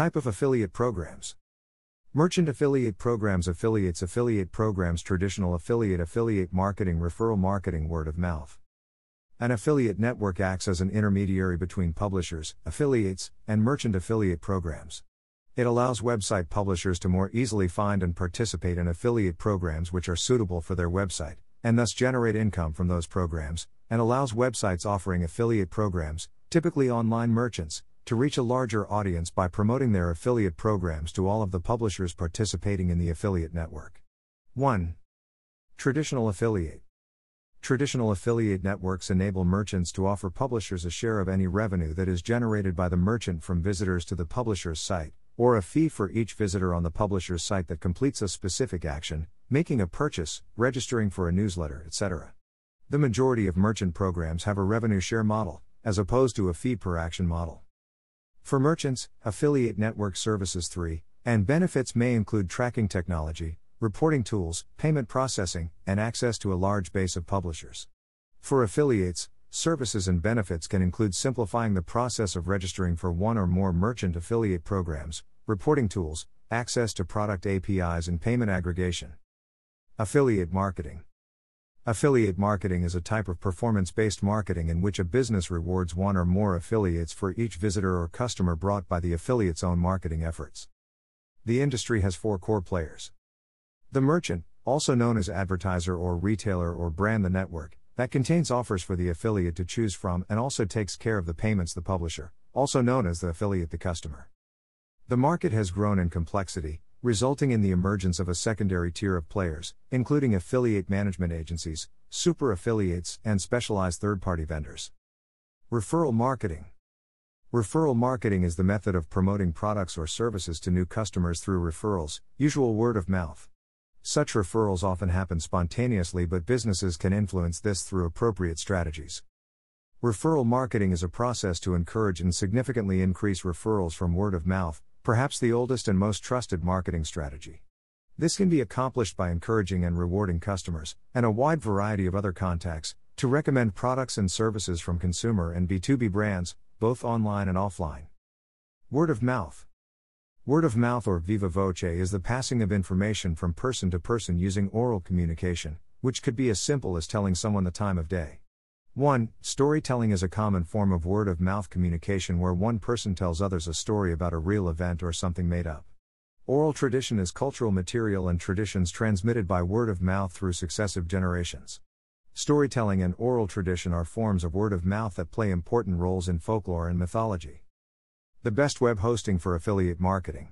Type of affiliate programs Merchant affiliate programs, affiliates, affiliate programs, traditional affiliate, affiliate marketing, referral marketing, word of mouth. An affiliate network acts as an intermediary between publishers, affiliates, and merchant affiliate programs. It allows website publishers to more easily find and participate in affiliate programs which are suitable for their website, and thus generate income from those programs, and allows websites offering affiliate programs, typically online merchants, to reach a larger audience by promoting their affiliate programs to all of the publishers participating in the affiliate network. 1. Traditional affiliate. Traditional affiliate networks enable merchants to offer publishers a share of any revenue that is generated by the merchant from visitors to the publisher's site, or a fee for each visitor on the publisher's site that completes a specific action, making a purchase, registering for a newsletter, etc. The majority of merchant programs have a revenue share model, as opposed to a fee per action model. For merchants, affiliate network services 3 and benefits may include tracking technology, reporting tools, payment processing, and access to a large base of publishers. For affiliates, services and benefits can include simplifying the process of registering for one or more merchant affiliate programs, reporting tools, access to product APIs, and payment aggregation. Affiliate marketing. Affiliate marketing is a type of performance based marketing in which a business rewards one or more affiliates for each visitor or customer brought by the affiliate's own marketing efforts. The industry has four core players. The merchant, also known as advertiser or retailer or brand the network, that contains offers for the affiliate to choose from and also takes care of the payments the publisher, also known as the affiliate the customer. The market has grown in complexity, resulting in the emergence of a secondary tier of players, including affiliate management agencies, super affiliates, and specialized third party vendors. Referral marketing. Referral marketing is the method of promoting products or services to new customers through referrals, usual word of mouth. Such referrals often happen spontaneously, but businesses can influence this through appropriate strategies. Referral marketing is a process to encourage and significantly increase referrals from word of mouth, perhaps the oldest and most trusted marketing strategy. This can be accomplished by encouraging and rewarding customers, and a wide variety of other contacts, to recommend products and services from consumer and B2B brands, both online and offline. Word of mouth. Word of mouth or viva voce is the passing of information from person to person using oral communication, which could be as simple as telling someone the time of day. 1. Storytelling is a common form of word of mouth communication where one person tells others a story about a real event or something made up. Oral tradition is cultural material and traditions transmitted by word of mouth through successive generations. Storytelling and oral tradition are forms of word of mouth that play important roles in folklore and mythology. The best web hosting for affiliate marketing.